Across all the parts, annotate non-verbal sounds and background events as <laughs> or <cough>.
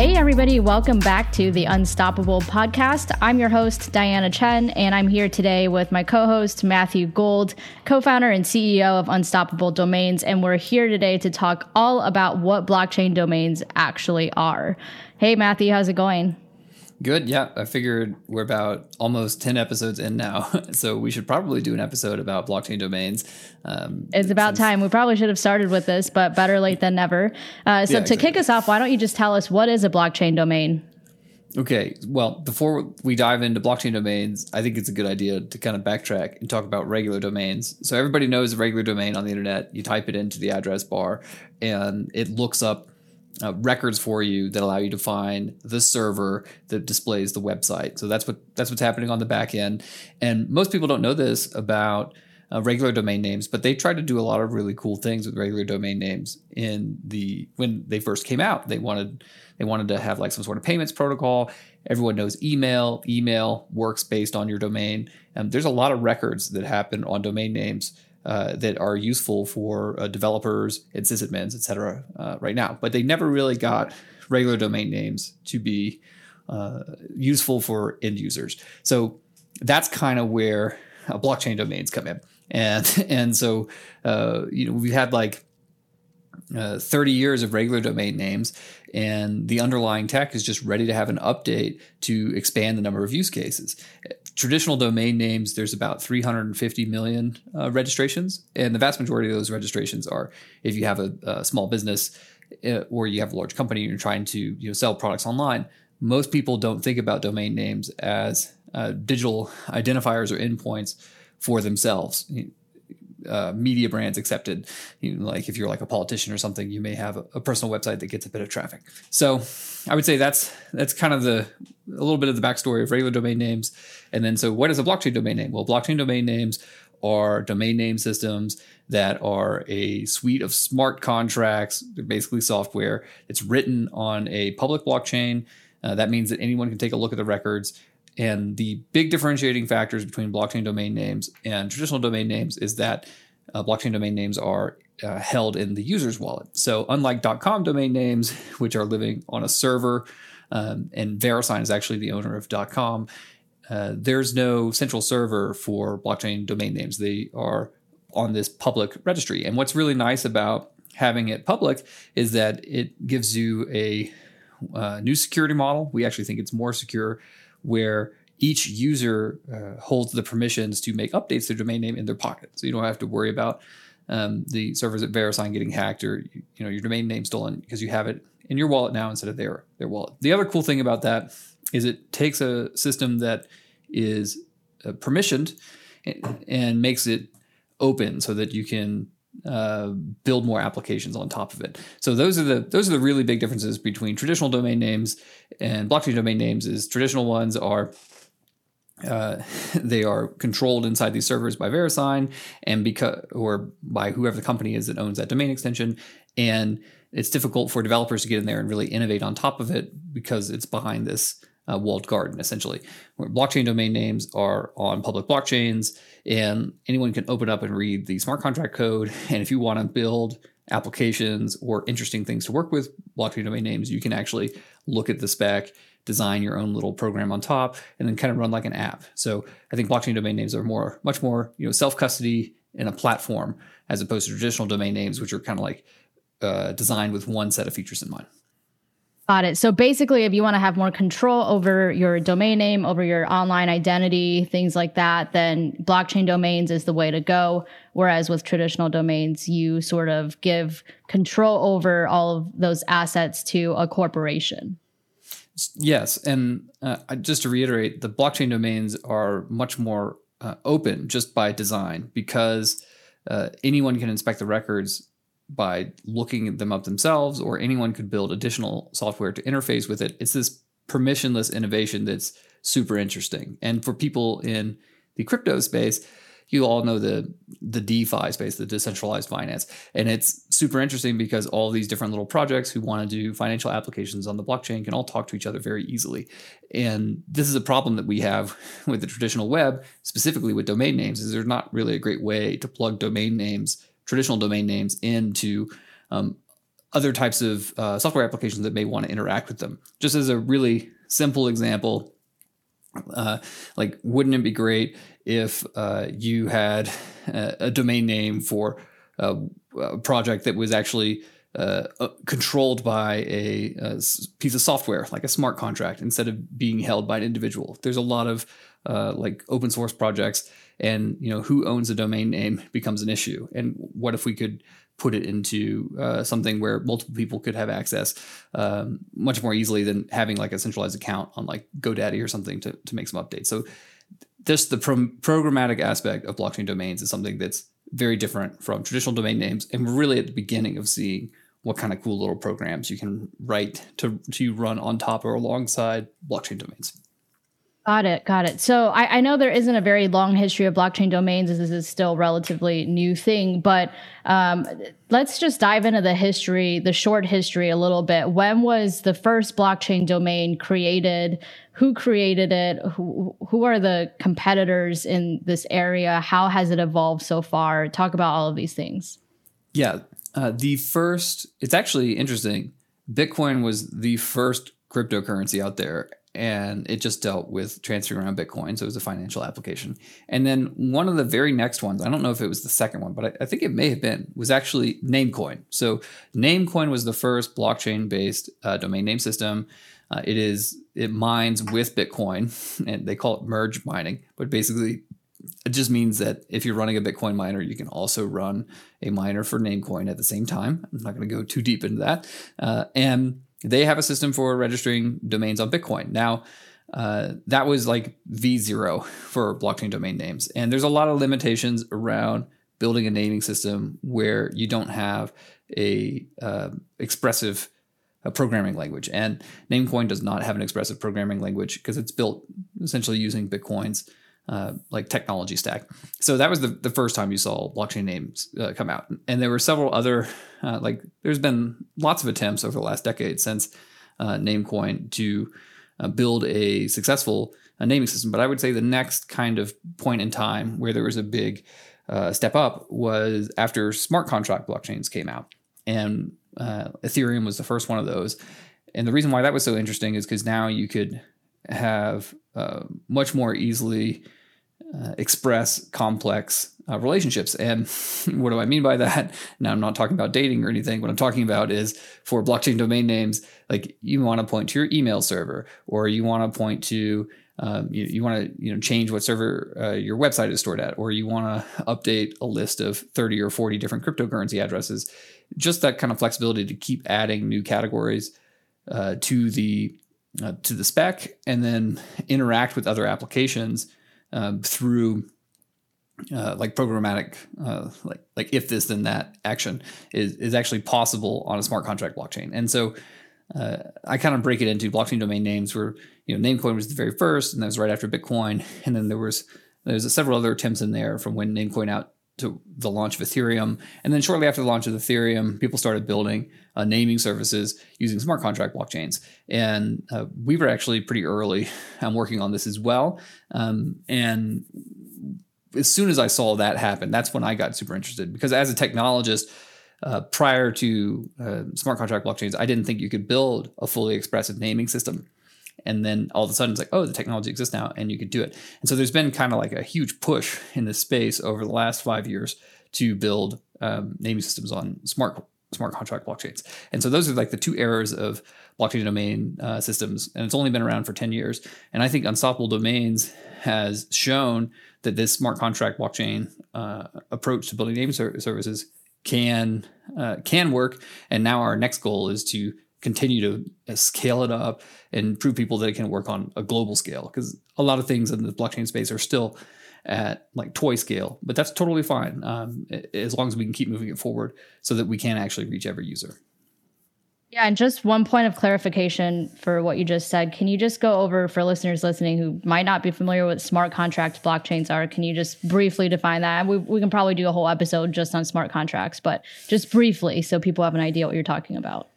Hey, everybody, welcome back to the Unstoppable podcast. I'm your host, Diana Chen, and I'm here today with my co host, Matthew Gould, co founder and CEO of Unstoppable Domains. And we're here today to talk all about what blockchain domains actually are. Hey, Matthew, how's it going? Good. Yeah. I figured we're about almost 10 episodes in now. <laughs> So we should probably do an episode about blockchain domains. Um, it's about since- time. We probably should have started with this, but better late than never. Uh, so yeah, to exactly. kick us off, why don't you just tell us what is a blockchain domain? Okay. Well, before we dive into blockchain domains, I think it's a good idea to kind of backtrack and talk about regular domains. So everybody knows a regular domain on the internet. You type it into the address bar and it looks up uh, records for you that allow you to find the server that displays the website. So that's what that's what's happening on the back end. And most people don't know this about uh, regular domain names, but they tried to do a lot of really cool things with regular domain names in the when they first came out. They wanted they wanted to have like some sort of payments protocol. Everyone knows email. Email works based on your domain. And there's a lot of records that happen on domain names uh, that are useful for uh, developers and sysadmins, et cetera, uh, right now. But they never really got regular domain names to be uh, useful for end users. So that's kind of where uh, blockchain domains come in. And <laughs> and so you know we've had like uh, 30 years of regular domain names, and the underlying tech is just ready to have an update to expand the number of use cases. Traditional domain names, there's about 350 million uh, registrations, and the vast majority of those registrations are if you have a, a small business uh, or you have a large company and you're trying to you know, sell products online. Most people don't think about domain names as uh, digital identifiers or endpoints for themselves uh, media brands accepted. You know, like if you're like a politician or something, you may have a, personal website that gets a bit of traffic. So I would say that's that's kind of the a little bit of the backstory of regular domain names. And then so what is a blockchain domain name? Well, blockchain domain names are domain name systems that are a suite of smart contracts. Basically software. It's written on a public blockchain. Uh, that means that anyone can take a look at the records and the big differentiating factors between blockchain domain names and traditional domain names is that uh, blockchain domain names are uh, held in the user's wallet. So, unlike .com domain names, <laughs> which are living on a server, um, and VeriSign is actually the owner of .com, uh, there's no central server for blockchain domain names. They are on this public registry. And what's really nice about having it public is that it gives you a uh, new security model. We actually think it's more secure where each user uh, holds the permissions to make updates to their domain name in their pocket. So you don't have to worry about um, the servers at VeriSign getting hacked or you know your domain name stolen because you have it in your wallet now instead of their their wallet. The other cool thing about that is it takes a system that is uh, permissioned and, and makes it open so that you can uh, build more applications on top of it. So those are the those are the really big differences between traditional domain names and blockchain domain names. Is traditional ones are uh, <laughs> they are controlled inside these servers by VeriSign and because or by whoever the company is that owns that domain extension, and it's difficult for developers to get in there and really innovate on top of it because it's behind this uh, walled garden essentially. Where blockchain domain names are on public blockchains, and anyone can open up and read the smart contract code. And if you want to build applications or interesting things to work with blockchain domain names, you can actually look at the spec, design your own little program on top, and then kind of run like an app. So I think blockchain domain names are more, much more, you know, self custody in a platform as opposed to traditional domain names, which are kind of like uh, designed with one set of features in mind. Got it. So basically, if you want to have more control over your domain name, over your online identity, things like that, then blockchain domains is the way to go. Whereas with traditional domains, you sort of give control over all of those assets to a corporation. Yes. And uh, just to reiterate, the blockchain domains are much more uh, open just by design because uh, anyone can inspect the records by looking them up themselves, or anyone could build additional software to interface with it. It's this permissionless innovation that's super interesting. And for people in the crypto space, you all know the the DeFi space, the decentralized finance, and it's super interesting because all these different little projects who want to do financial applications on the blockchain can all talk to each other very easily. And this is a problem that we have <laughs> with the traditional web, specifically with domain names, is there's not really a great way to plug domain names, traditional domain names, into um, other types of uh, software applications that may want to interact with them. Just as a really simple example, uh, like wouldn't it be great if uh, you had a, a, domain name for a, a project that was actually uh, uh controlled by a, a, piece of software like a smart contract instead of being held by an individual there's a lot of uh, like open source projects and you know who owns a domain name becomes an issue and what if we could put it into uh, something where multiple people could have access um, much more easily than having like a centralized account on like GoDaddy or something to, to make some updates. So just the pro- programmatic aspect of blockchain domains is something that's very different from traditional domain names. And we're really at the beginning of seeing what kind of cool little programs you can write to, to run on top or alongside blockchain domains. Got it. Got it. So I, I, know there isn't a very long history of blockchain domains. This is still relatively new thing, but um, let's just dive into the history, the short history a little bit. When was the first blockchain domain created? Who created it? Who, who are the competitors in this area? How has it evolved so far? Talk about all of these things. Yeah. Uh, the first, it's actually interesting. Bitcoin was the first cryptocurrency out there and it just dealt with transferring around Bitcoin. So it was a financial application. And then one of the very next ones, I don't know if it was the second one, but I, I think it may have been, was actually Namecoin. So Namecoin was the first blockchain based uh, domain name system. Uh, it is it mines with Bitcoin, <laughs> and they call it merge mining. But basically, it just means that if you're running a Bitcoin miner, you can also run a miner for Namecoin at the same time. I'm not going to go too deep into that. Uh, and they have a system for registering domains on Bitcoin. Now, uh, that was like V0 <laughs> for blockchain domain names. And there's a lot of limitations around building a naming system where you don't have a uh, expressive uh, programming language. And Namecoin does not have an expressive programming language because it's built essentially using Bitcoin's uh, like technology stack. So that was the, the first time you saw blockchain names uh, come out. And there were several other, uh, like, there's been lots of attempts over the last decade since uh, Namecoin to uh, build a successful uh, naming system. But I would say the next kind of point in time where there was a big step up was after smart contract blockchains came out. And Ethereum was the first one of those. And the reason why that was so interesting is because now you could have uh, much more easily uh, express complex uh, relationships. And <laughs> what do I mean by that? Now, I'm not talking about dating or anything. What I'm talking about is for blockchain domain names, like you want to point to your email server, or you want to point to um, you, you want to you know change what server uh, your website is stored at, or you want to update a list of 30 or 40 different cryptocurrency addresses. Just that kind of flexibility to keep adding new categories uh, to the uh, to the spec and then interact with other applications um, through uh, like programmatic, uh, like like if this then that action is is actually possible on a smart contract blockchain. And so uh, I kind of break it into blockchain domain names where you know Namecoin was the very first, and that was right after Bitcoin, and then there was there's several other attempts in there from when Namecoin out to the launch of Ethereum. And then shortly after the launch of Ethereum, people started building uh, naming services using smart contract blockchains. And uh, we were actually pretty early <laughs> um, working on this as well. Um, and as soon as I saw that happen, that's when I got super interested because as a technologist, uh, prior to uh, smart contract blockchains, I didn't think you could build a fully expressive naming system and then all of a sudden it's like oh the technology exists now and you could do it. And so there's been kind of like a huge push in this space over the last five years to build um, naming systems on smart smart contract blockchains. And so those are like the two eras of blockchain domain uh, systems. And it's only been around for 10 years. And i think unstoppable domains has shown that this smart contract blockchain uh, approach to building naming ser- services can uh, can work. And now our next goal is to continue to uh, scale it up and prove people that it can work on a global scale because a lot of things in the blockchain space are still at like toy scale but that's totally fine um, as long as we can keep moving it forward so that we can actually reach every user Yeah, and just one point of clarification for what you just said. Can you just go over for listeners listening who might not be familiar with smart contract blockchains are? Can you just briefly define that? We, we can probably do a whole episode just on smart contracts, but just briefly so people have an idea what you're talking about.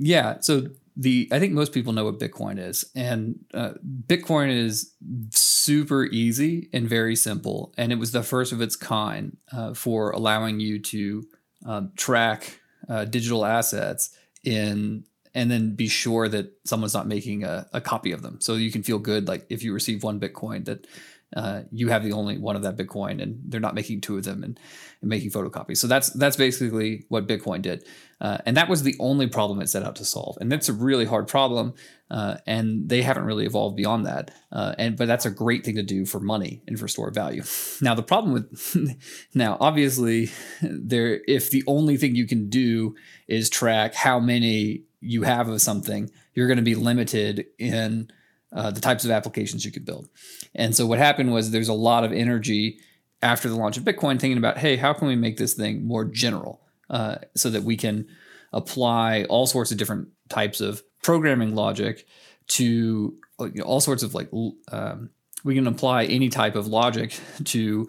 Yeah. So the I think most people know what Bitcoin is, and uh, Bitcoin is super easy and very simple, and it was the first of its kind uh, for allowing you to um, track uh, digital assets in and then be sure that someone's not making a, a, copy of them. So you can feel good, like if you receive one Bitcoin, that uh, you have the only one of that Bitcoin, and they're not making two of them and, and making photocopies. So that's that's basically what Bitcoin did, uh, and that was the only problem it set out to solve. And that's a really hard problem, uh, and they haven't really evolved beyond that. Uh, and but that's a great thing to do for money and for store value. <laughs> Now the problem with <laughs> now obviously there if the only thing you can do is track how many you have of something, you're going to be limited in uh, the types of applications you could build. And so what happened was there's a lot of energy after the launch of Bitcoin thinking about, hey, how can we make this thing more general uh, so that we can apply all sorts of different types of programming logic to you know, all sorts of like um, we can apply any type of logic to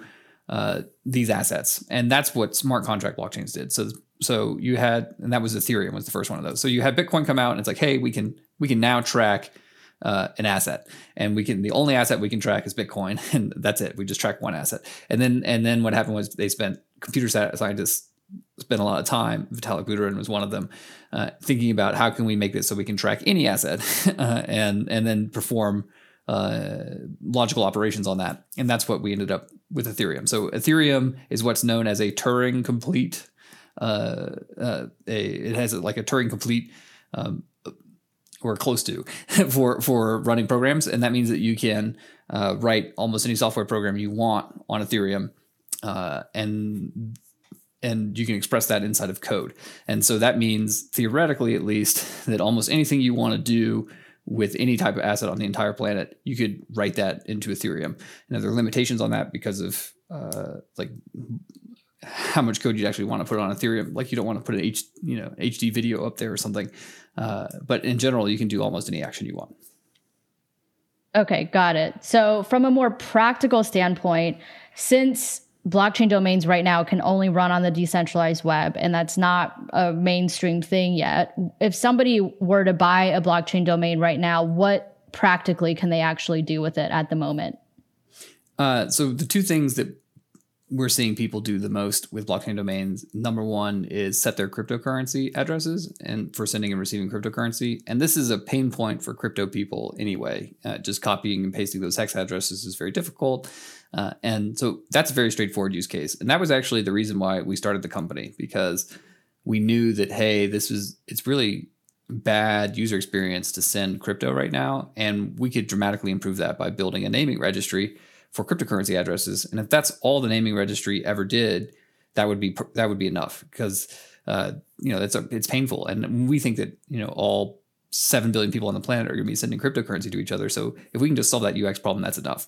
uh, these assets, and that's what smart contract blockchains did. So so you had, and that was Ethereum was the first one of those. So you had Bitcoin come out, and it's like, hey, we can we can now track uh, an asset, and we can the only asset we can track is Bitcoin, <laughs> and that's it. We just track one asset, and then and then what happened was they spent computer scientists spent a lot of time. Vitalik Buterin was one of them, uh, thinking about how can we make this so we can track any asset, <laughs> uh, and and then perform uh, logical operations on that, and that's what we ended up with Ethereum. So Ethereum is what's known as a Turing complete. Uh, uh, a, it has like a Turing complete um, or close to <laughs> for for running programs, and that means that you can uh, write almost any software program you want on Ethereum, uh, and and you can express that inside of code. And so that means theoretically, at least, <laughs> that almost anything you want to do with any type of asset on the entire planet, you could write that into Ethereum. Now there are limitations on that because of uh, like how much code you'd actually want to put on Ethereum. Like you don't want to put an H, you know, HD video up there or something. Uh, but in general, you can do almost any action you want. Okay, got it. So from a more practical standpoint, since blockchain domains right now can only run on the decentralized web and that's not a mainstream thing yet if somebody were to buy a blockchain domain right now what practically can they actually do with it at the moment uh, so the two things that we're seeing people do the most with blockchain domains. Number one is set their cryptocurrency addresses and for sending and receiving cryptocurrency. And this is a pain point for crypto people anyway. Uh, just copying and pasting those hex addresses is very difficult. Uh, and so that's a very straightforward use case. And that was actually the reason why we started the company because we knew that, hey, this is, it's really bad user experience to send crypto right now. And we could dramatically improve that by building a naming registry for cryptocurrency addresses. And if that's all the naming registry ever did, that would be that would be enough because uh, you know that's a, it's painful, and we think that you know all seven billion people on the planet are going to be sending cryptocurrency to each other. So if we can just solve that UX problem, that's enough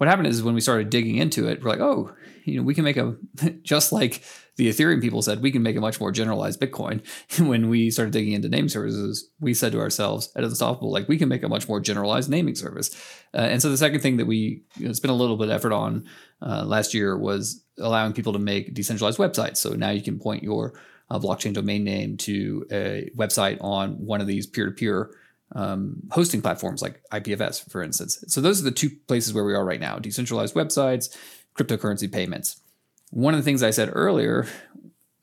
what happened is when we started digging into it, we're like, oh, you know, we can make a <laughs> just like the Ethereum people said, we can make a much more generalized Bitcoin. <laughs> when we started digging into name services, we said to ourselves at Unstoppable, like we can make a much more generalized naming service. Uh, and so the second thing that we you know, spent a little bit of effort on uh, last year was allowing people to make decentralized websites. So now you can point your uh, blockchain domain name to a website on one of these peer-to-peer um, hosting platforms like IPFS, for instance. So those are the two places where we are right now: decentralized websites, cryptocurrency payments. One of the things I said earlier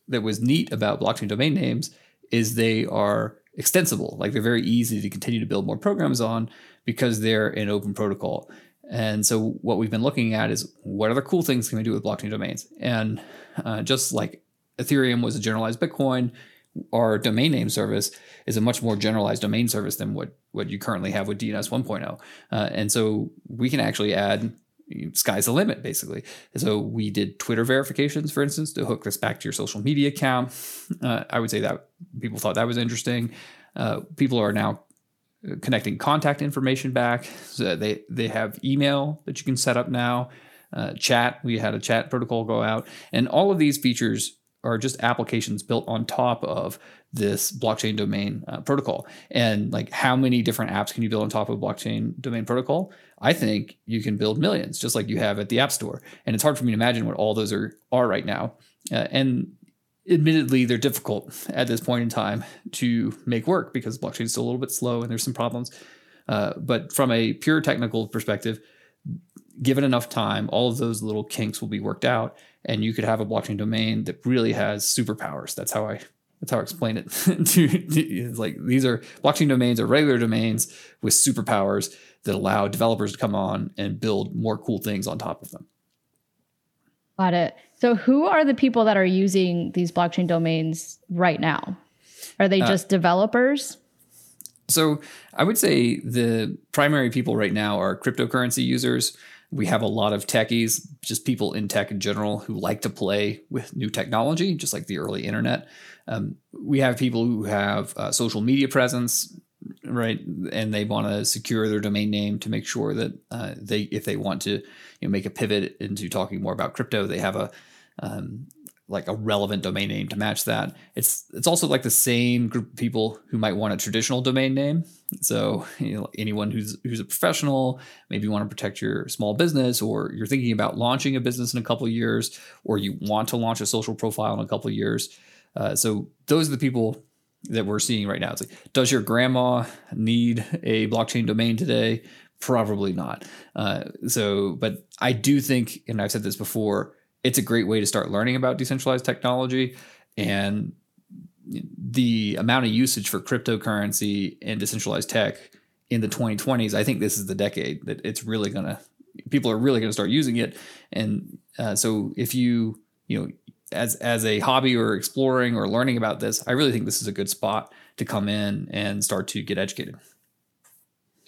that was neat about blockchain domain names is they are extensible. Like they're very easy to continue to build more programs on because they're an open protocol. And so what we've been looking at is what other cool things can we do with blockchain domains? And uh, just like Ethereum was a generalized Bitcoin, our domain name service is a much more generalized domain service than what what you currently have with DNS 1.0. Uh, and so we can actually add sky's the limit basically. So we did Twitter verifications, for instance, to hook this back to your social media account. Uh, I would say that people thought that was interesting. Uh, people are now connecting contact information back. So they they have email that you can set up now. Uh, chat, we had a chat protocol go out, and all of these features are just applications built on top of this blockchain domain uh, protocol. And like, how many different apps can you build on top of blockchain domain protocol? I think you can build millions, just like you have at the App Store. And it's hard for me to imagine what all those are are right now. Uh, and admittedly, they're difficult at this point in time to make work because blockchain is still a little bit slow and there's some problems. Uh, but from a pure technical perspective, given enough time, all of those little kinks will be worked out, and you could have a blockchain domain that really has superpowers. That's how I that's how I explain it. <laughs> to, it's like these are blockchain domains are regular domains with superpowers that allow developers to come on and build more cool things on top of them. Got it. So, who are the people that are using these blockchain domains right now? Are they uh, just uh, developers? So, I would say the primary people right now are cryptocurrency users. We have a lot of techies, just people in tech in general who like to play with new technology, just like the early internet. Um, we have people who have uh, social media presence, right and they want to secure their domain name to make sure that uh, they if they want to you know make a pivot into talking more about crypto they have a um, like a relevant domain name to match that it's it's also like the same group of people who might want a traditional domain name so you know, anyone who's who's a professional maybe you want to protect your small business or you're thinking about launching a business in a couple of years or you want to launch a social profile in a couple of years uh, so those are the people that we're seeing right now. It's like, does your grandma need a blockchain domain today? Probably not. Uh, so, but I do think, and I've said this before, it's a great way to start learning about decentralized technology and the amount of usage for cryptocurrency and decentralized tech in the 2020s. I think this is the decade that it's really going to, people are really going to start using it. And uh, so if you, you know, as as a hobby or exploring or learning about this, I really think this is a good spot to come in and start to get educated.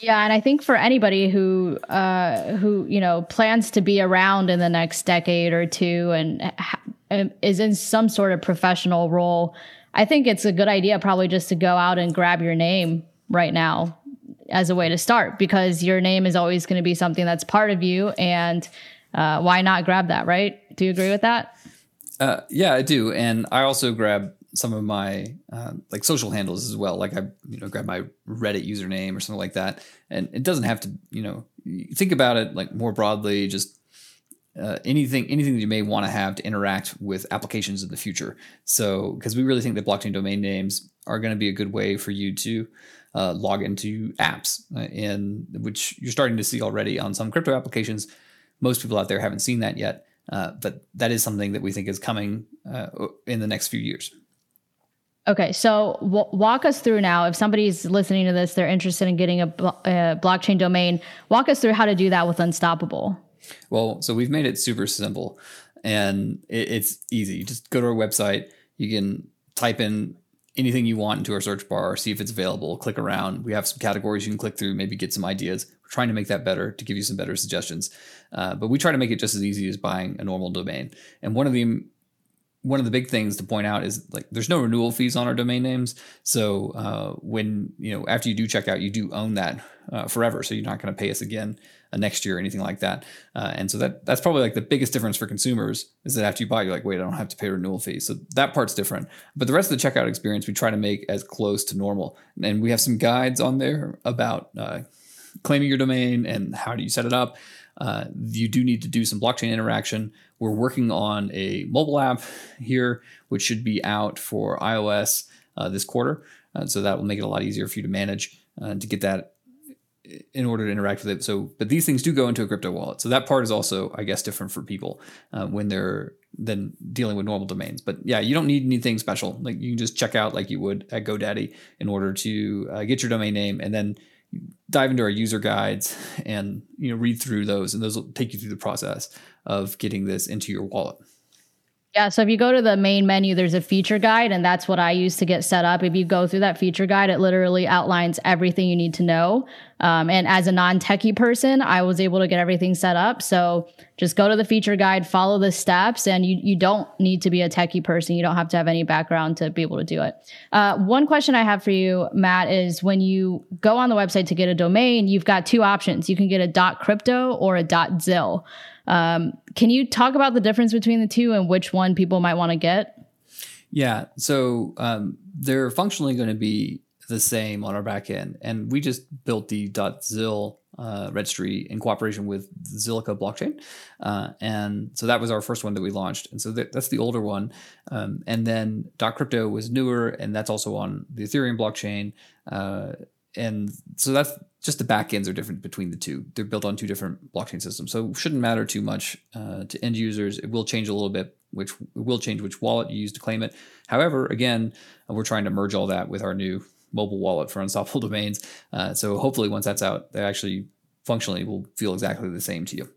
Yeah, and I think for anybody who uh, who you know plans to be around in the next decade or two and ha- is in some sort of professional role, I think it's a good idea probably just to go out and grab your name right now as a way to start because your name is always going to be something that's part of you, and uh, why not grab that? Right? Do you agree with that? Uh, yeah, I do, and I also grab some of my uh, like social handles as well. Like I, you know, grab my Reddit username or something like that, and it doesn't have to, you know, think about it like more broadly, just uh, anything anything that you may want to have to interact with applications in the future. So, because we really think that blockchain domain names are going to be a good way for you to uh, log into apps, uh, and which you're starting to see already on some crypto applications. Most people out there haven't seen that yet. Uh, but that is something that we think is coming uh, in the next few years. Okay, so w- walk us through now. If somebody's listening to this, they're interested in getting a, a blockchain domain. Walk us through how to do that with Unstoppable. Well, so we've made it super simple, and it, it's easy. You just go to our website. You can type in anything you want into our search bar, see if it's available, click around. We have some categories you can click through, maybe get some ideas. We're trying to make that better to give you some better suggestions. Uh, but we try to make it just as easy as buying a normal domain. And one of the one of the big things to point out is like there's no renewal fees on our domain names. So uh, when you know after you do check out, you do own that uh, forever. So you're not going to pay us again uh, next year or anything like that. Uh, and so that that's probably like the biggest difference for consumers is that after you buy, you're like, wait, I don't have to pay renewal fees. So that part's different. But the rest of the checkout experience, we try to make as close to normal. And we have some guides on there about uh, claiming your domain and how do you set it up. Uh, you do need to do some blockchain interaction. We're working on a mobile app here, which should be out for iOS uh, this quarter. Uh, so that will make it a lot easier for you to manage uh, to get that in order to interact with it. So, but these things do go into a crypto wallet. So that part is also, I guess, different for people uh, when they're then dealing with normal domains. But yeah, you don't need anything special. Like you can just check out like you would at GoDaddy in order to uh, get your domain name and then dive into our user guides and you know read through those and those will take you through the process of getting this into your wallet yeah so if you go to the main menu there's a feature guide and that's what i use to get set up. If you go through that feature guide it literally outlines everything you need to know. Um, and as a non-techie person i was able to get everything set up. So just go to the feature guide follow the steps and you, you don't need to be a techie person. You don't have to have any background to be able to do it. Uh, one question i have for you matt is when you go on the website to get a domain you've got two options. You can get a dot crypto or a dot zil um, can you talk about the difference between the two and which one people might want to get Yeah. So um, they're functionally going to be the same on our back end. And we just built the .zil uh, registry in cooperation with Zilliqa blockchain. Uh, and so that was our first one that we launched. And so that, that's the older one. Um, and then .crypto was newer, and that's also on the Ethereum blockchain. Uh, and so that's just the backends are different between the two. They're built on two different blockchain systems, so it shouldn't matter too much uh, to end users. It will change a little bit, which will change which wallet you use to claim it. However, again, we're trying to merge all that with our new mobile wallet for <laughs> unstoppable domains. Uh, so hopefully, once that's out, they actually functionally will feel exactly the same to you.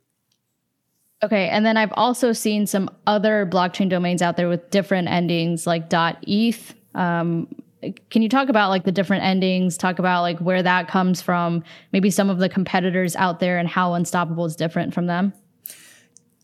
Okay, and then I've also seen some other blockchain domains out there with different endings, like .eth. Um, can you talk about like the different endings? Talk about like where that comes from maybe some of the competitors out there and how unstoppable is different from them?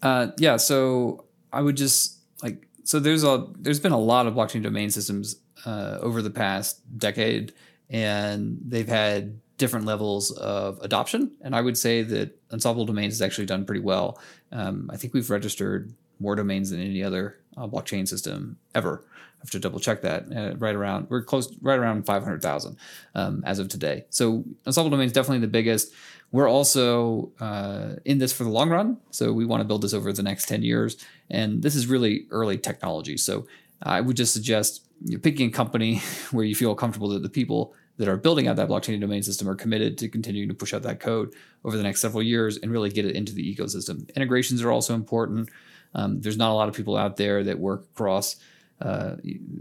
Uh, yeah so i would just like so there's a there's been a lot of blockchain domain systems uh, over the past decade and they've had different levels of adoption and i would say that unstoppable domains has actually done pretty well. Um, i think we've registered more domains than any other uh, blockchain system ever Have to double check that. Uh, right around we're close, right around five hundred thousand um, as of today. So unstoppable domain is definitely the biggest. We're also uh, in this for the long run, so we want to build this over the next ten years. And this is really early technology. So I would just suggest picking a company <laughs> where you feel comfortable that the people that are building out that blockchain domain system are committed to continuing to push out that code over the next several years and really get it into the ecosystem. Integrations are also important. Um, there's not a lot of people out there that work across uh,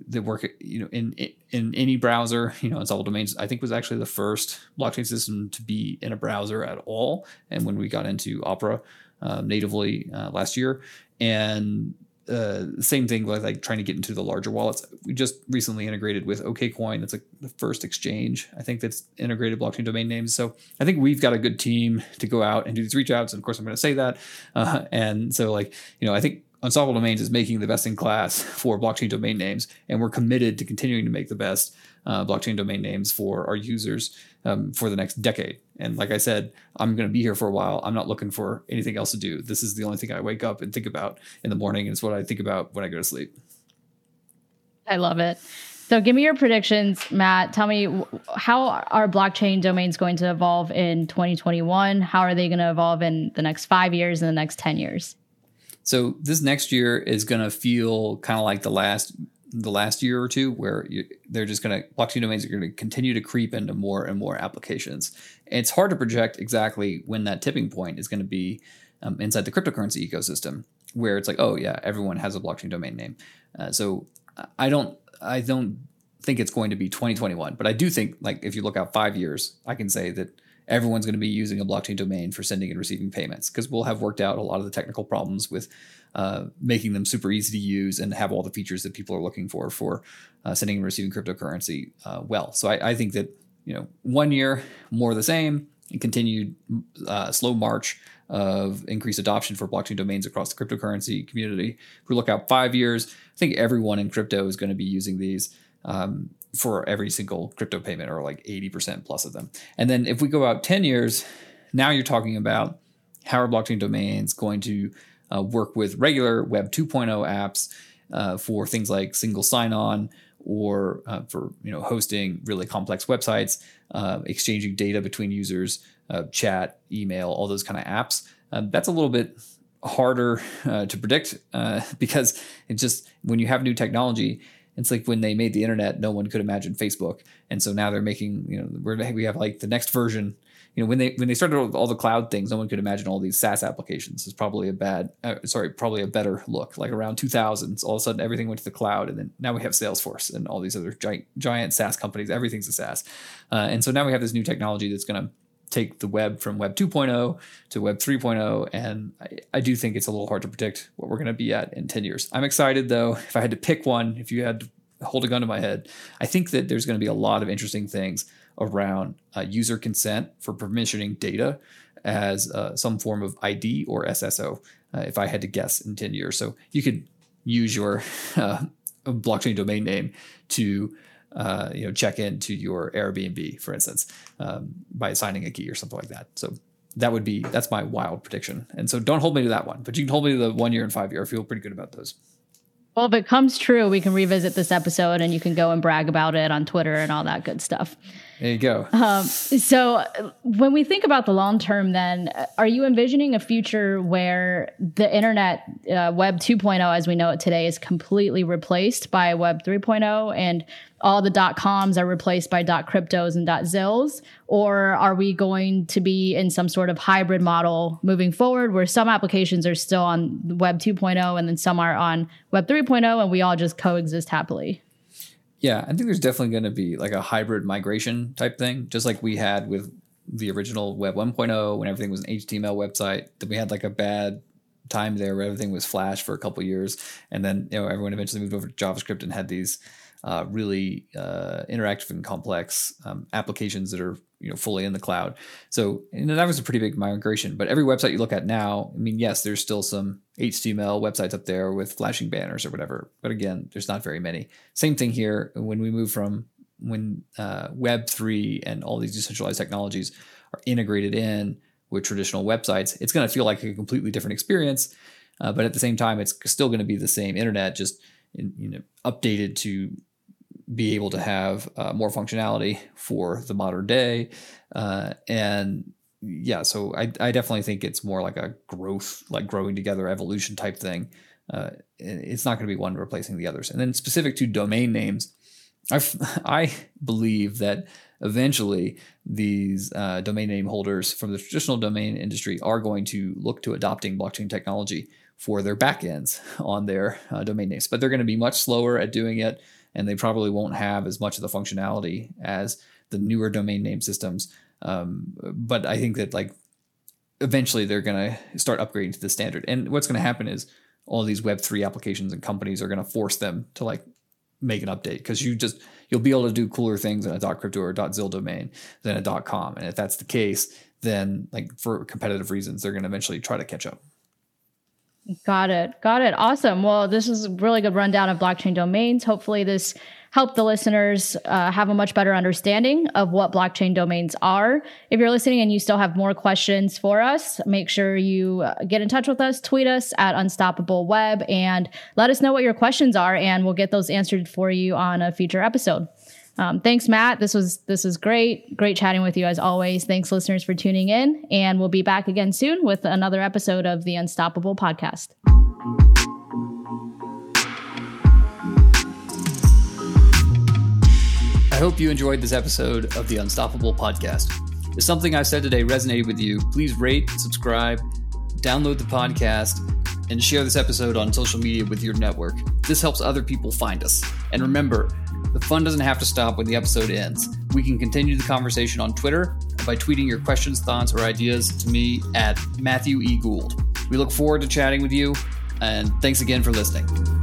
that work you know in in any browser you know unstoppable domains i think was actually the first blockchain system to be in a browser at all and when we got into opera uh, natively uh, last year and uh, same thing with like trying to get into the larger wallets. We just recently integrated with OKCoin. That's like the first exchange I think that's integrated blockchain domain names. So I think we've got a good team to go out and do these reach outs. And of course, I'm going to say that. Uh, and so like you know, I think Unstoppable Domains is making the best in class <laughs> for blockchain domain names, and we're committed to continuing to make the best uh, blockchain domain names for our users um, for the next decade. And like I said, I'm going to be here for a while. I'm not looking for anything else to do. This is the only thing I wake up and think about in the morning, and it's what I think about when I go to sleep. I love it. So, give me your predictions, Matt. Tell me how are blockchain domains going to evolve in 2021? How are they going to evolve in the next five years and the next 10 years? So this next year is going to feel kind of like the last the last year or two, where you, they're just going to blockchain domains are going to continue to creep into more and more applications. And it's hard to project exactly when that tipping point is going to be um, inside the cryptocurrency ecosystem, where it's like, oh yeah, everyone has a blockchain domain name. Uh, so I don't I don't think it's going to be 2021, but I do think like if you look out five years, I can say that everyone's going to be using a blockchain domain for sending and receiving payments because we'll have worked out a lot of the technical problems with uh, making them super easy to use and have all the features that people are looking for for uh, sending and receiving cryptocurrency uh, well. So I, I, think that you know one year more the same and continued uh, slow march of increased adoption for blockchain domains across the cryptocurrency community. If we look out five years, I think everyone in crypto is going to be using these. Um, for every single crypto payment or like 80% plus of them. And then if we go out 10 years, now you're talking about how are blockchain domains going to uh, work with regular Web 2.0 apps uh, for things like single sign-on or uh, for you know hosting really complex websites, uh, exchanging data between users, uh, chat, email, all those kind of apps. Um, that's a little bit harder uh, to predict <laughs> because it just when you have new technology, it's like when they made the internet, no one could imagine Facebook, and so now they're making you know we're, we have like the next version. You know when they when they started all the cloud things, no one could imagine all these SaaS applications. It's probably a bad, uh, sorry, probably a better look. Like around 2000s, all of a sudden everything went to the cloud, and then now we have Salesforce and all these other giant giant SaaS companies. Everything's a SaaS, uh, and so now we have this new technology that's going to take the web from web 2.0 to web 3.0 and I, I, do think it's a little hard to predict what we're going to be at in 10 years. I'm excited though if i had to pick one if you had to hold a gun to my head i think that there's going to be a lot of interesting things around uh, user consent for permissioning data as uh, some form of id or sso uh, if i had to guess in 10 years. So you could use your <laughs> uh, blockchain domain name to uh, you know, check into your Airbnb, for instance, um, by assigning a key or something like that. So that would be that's my wild prediction. And so don't hold me to that one, but you can hold me to the one year and five year. I feel pretty good about those. Well, if it comes true, we can revisit this episode and you can go and brag about it on Twitter and all that good stuff. There you go. Um, so, when we think about the long term, then, are you envisioning a future where the internet, uh, Web 2.0, as we know it today, is completely replaced by Web 3.0 and all the dot coms are replaced by dot cryptos and dot zills? Or are we going to be in some sort of hybrid model moving forward where some applications are still on Web 2.0 and then some are on Web 3.0 and we all just coexist happily? Yeah, I think there's definitely going to be like a hybrid migration type thing, just like we had with the original Web 1.0 when everything was an HTML website. Then we had like a bad time there where everything was Flash for a couple years, and then you know everyone eventually moved over to JavaScript and had these uh, really uh, interactive and complex um, applications that are you know fully in the cloud. So and that was a pretty big migration. But every website you look at now, I mean, yes, there's still some HTML websites up there with flashing banners or whatever. But again, there's not very many. Same thing here when we move from when uh, Web three and all these decentralized technologies are integrated in with traditional websites, it's going to feel like a completely different experience. Uh, but at the same time, it's still going to be the same internet, just in, you know updated to be able to have uh, more functionality for the modern day. Uh, and yeah, so I, I definitely think it's more like a growth, like growing together evolution type thing. Uh, it's not going to be one replacing the others. And then specific to domain names, I <laughs> I believe that eventually these uh, domain name holders from the traditional domain industry are going to look to adopting blockchain technology for their backends on their uh, domain names, but they're going to be much slower at doing it and they probably won't have as much of the functionality as the newer domain name systems. Um, but I think that like eventually they're going to start upgrading to the standard. And what's going to happen is all these Web three applications and companies are going to force them to like make an update because you just you'll be able to do cooler things in a .dot .crypto or a .zil domain than a .dot .com. And if that's the case, then like for competitive reasons, they're going to eventually try to catch up. Got it. Got it. Awesome. Well, this is a really good rundown of blockchain domains. Hopefully, this helped the listeners uh, have a much better understanding of what blockchain domains are. If you're listening and you still have more questions for us, make sure you uh, get in touch with us, tweet us at Unstoppable Web, and let us know what your questions are, and we'll get those answered for you on a future episode. Um, thanks, Matt. This was this was great. Great chatting with you as always. Thanks, listeners, for tuning in, and we'll be back again soon with another episode of the Unstoppable Podcast. I hope you enjoyed this episode of the Unstoppable Podcast. If something I said today resonated with you, please rate, subscribe, download the podcast, and share this episode on social media with your network. This helps other people find us. And remember, the fun doesn't have to stop when the episode ends. We can continue the conversation on Twitter by tweeting your questions, thoughts, or ideas to me at Matthew E. Gould. We look forward to chatting with you, and thanks again for listening.